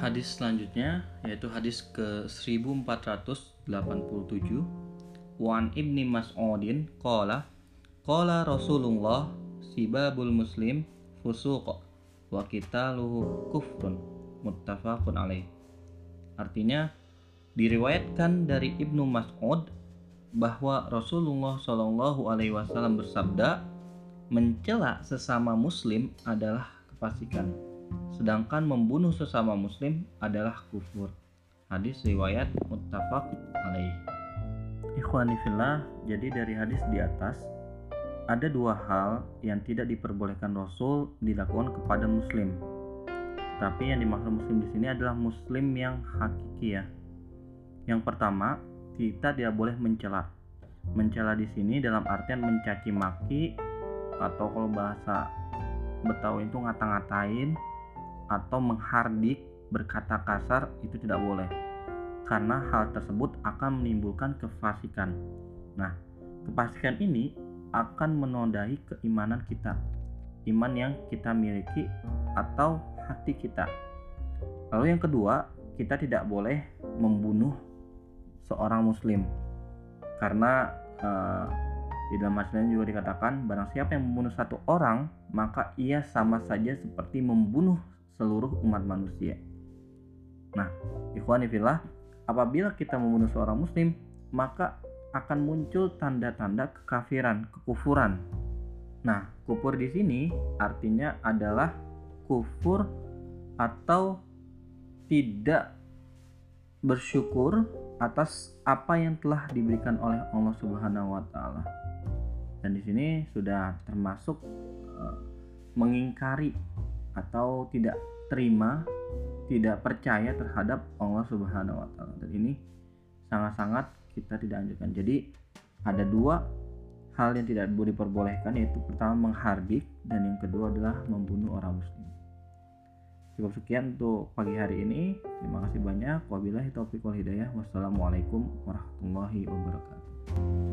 hadis selanjutnya yaitu hadis ke 1487 Wan Ibni Mas'udin qala qala Rasulullah sibabul muslim fusuq wa qitaluhu kufrun muttafaqun alaih. Artinya diriwayatkan dari Ibnu Mas'ud bahwa Rasulullah Shallallahu alaihi wasallam bersabda mencela sesama muslim adalah kefasikan sedangkan membunuh sesama muslim adalah kufur. Hadis riwayat muttafaq alaih. Ikhwani fillah, jadi dari hadis di atas ada dua hal yang tidak diperbolehkan Rasul dilakukan kepada muslim. Tapi yang dimaksud muslim di sini adalah muslim yang hakiki ya. Yang pertama, kita tidak boleh mencela. Mencela di sini dalam artian mencaci maki atau kalau bahasa Betawi itu ngata-ngatain atau menghardik berkata kasar itu tidak boleh karena hal tersebut akan menimbulkan kefasikan. Nah, kefasikan ini akan menodai keimanan kita, iman yang kita miliki atau hati kita. Lalu yang kedua, kita tidak boleh membunuh seorang muslim karena uh, di dalam hadis juga dikatakan barang siapa yang membunuh satu orang maka ia sama saja seperti membunuh seluruh umat manusia. Nah, ikhwani fillah, apabila kita membunuh seorang muslim, maka akan muncul tanda-tanda kekafiran, kekufuran. Nah, kufur di sini artinya adalah kufur atau tidak bersyukur atas apa yang telah diberikan oleh Allah Subhanahu wa taala. Dan di sini sudah termasuk uh, mengingkari atau tidak terima, tidak percaya terhadap Allah Subhanahu wa taala. Dan ini sangat-sangat kita tidak anjurkan. Jadi ada dua hal yang tidak boleh diperbolehkan yaitu pertama menghardik dan yang kedua adalah membunuh orang muslim. Cukup sekian untuk pagi hari ini. Terima kasih banyak. Wabillahi taufiq wal hidayah. Wassalamualaikum warahmatullahi wabarakatuh.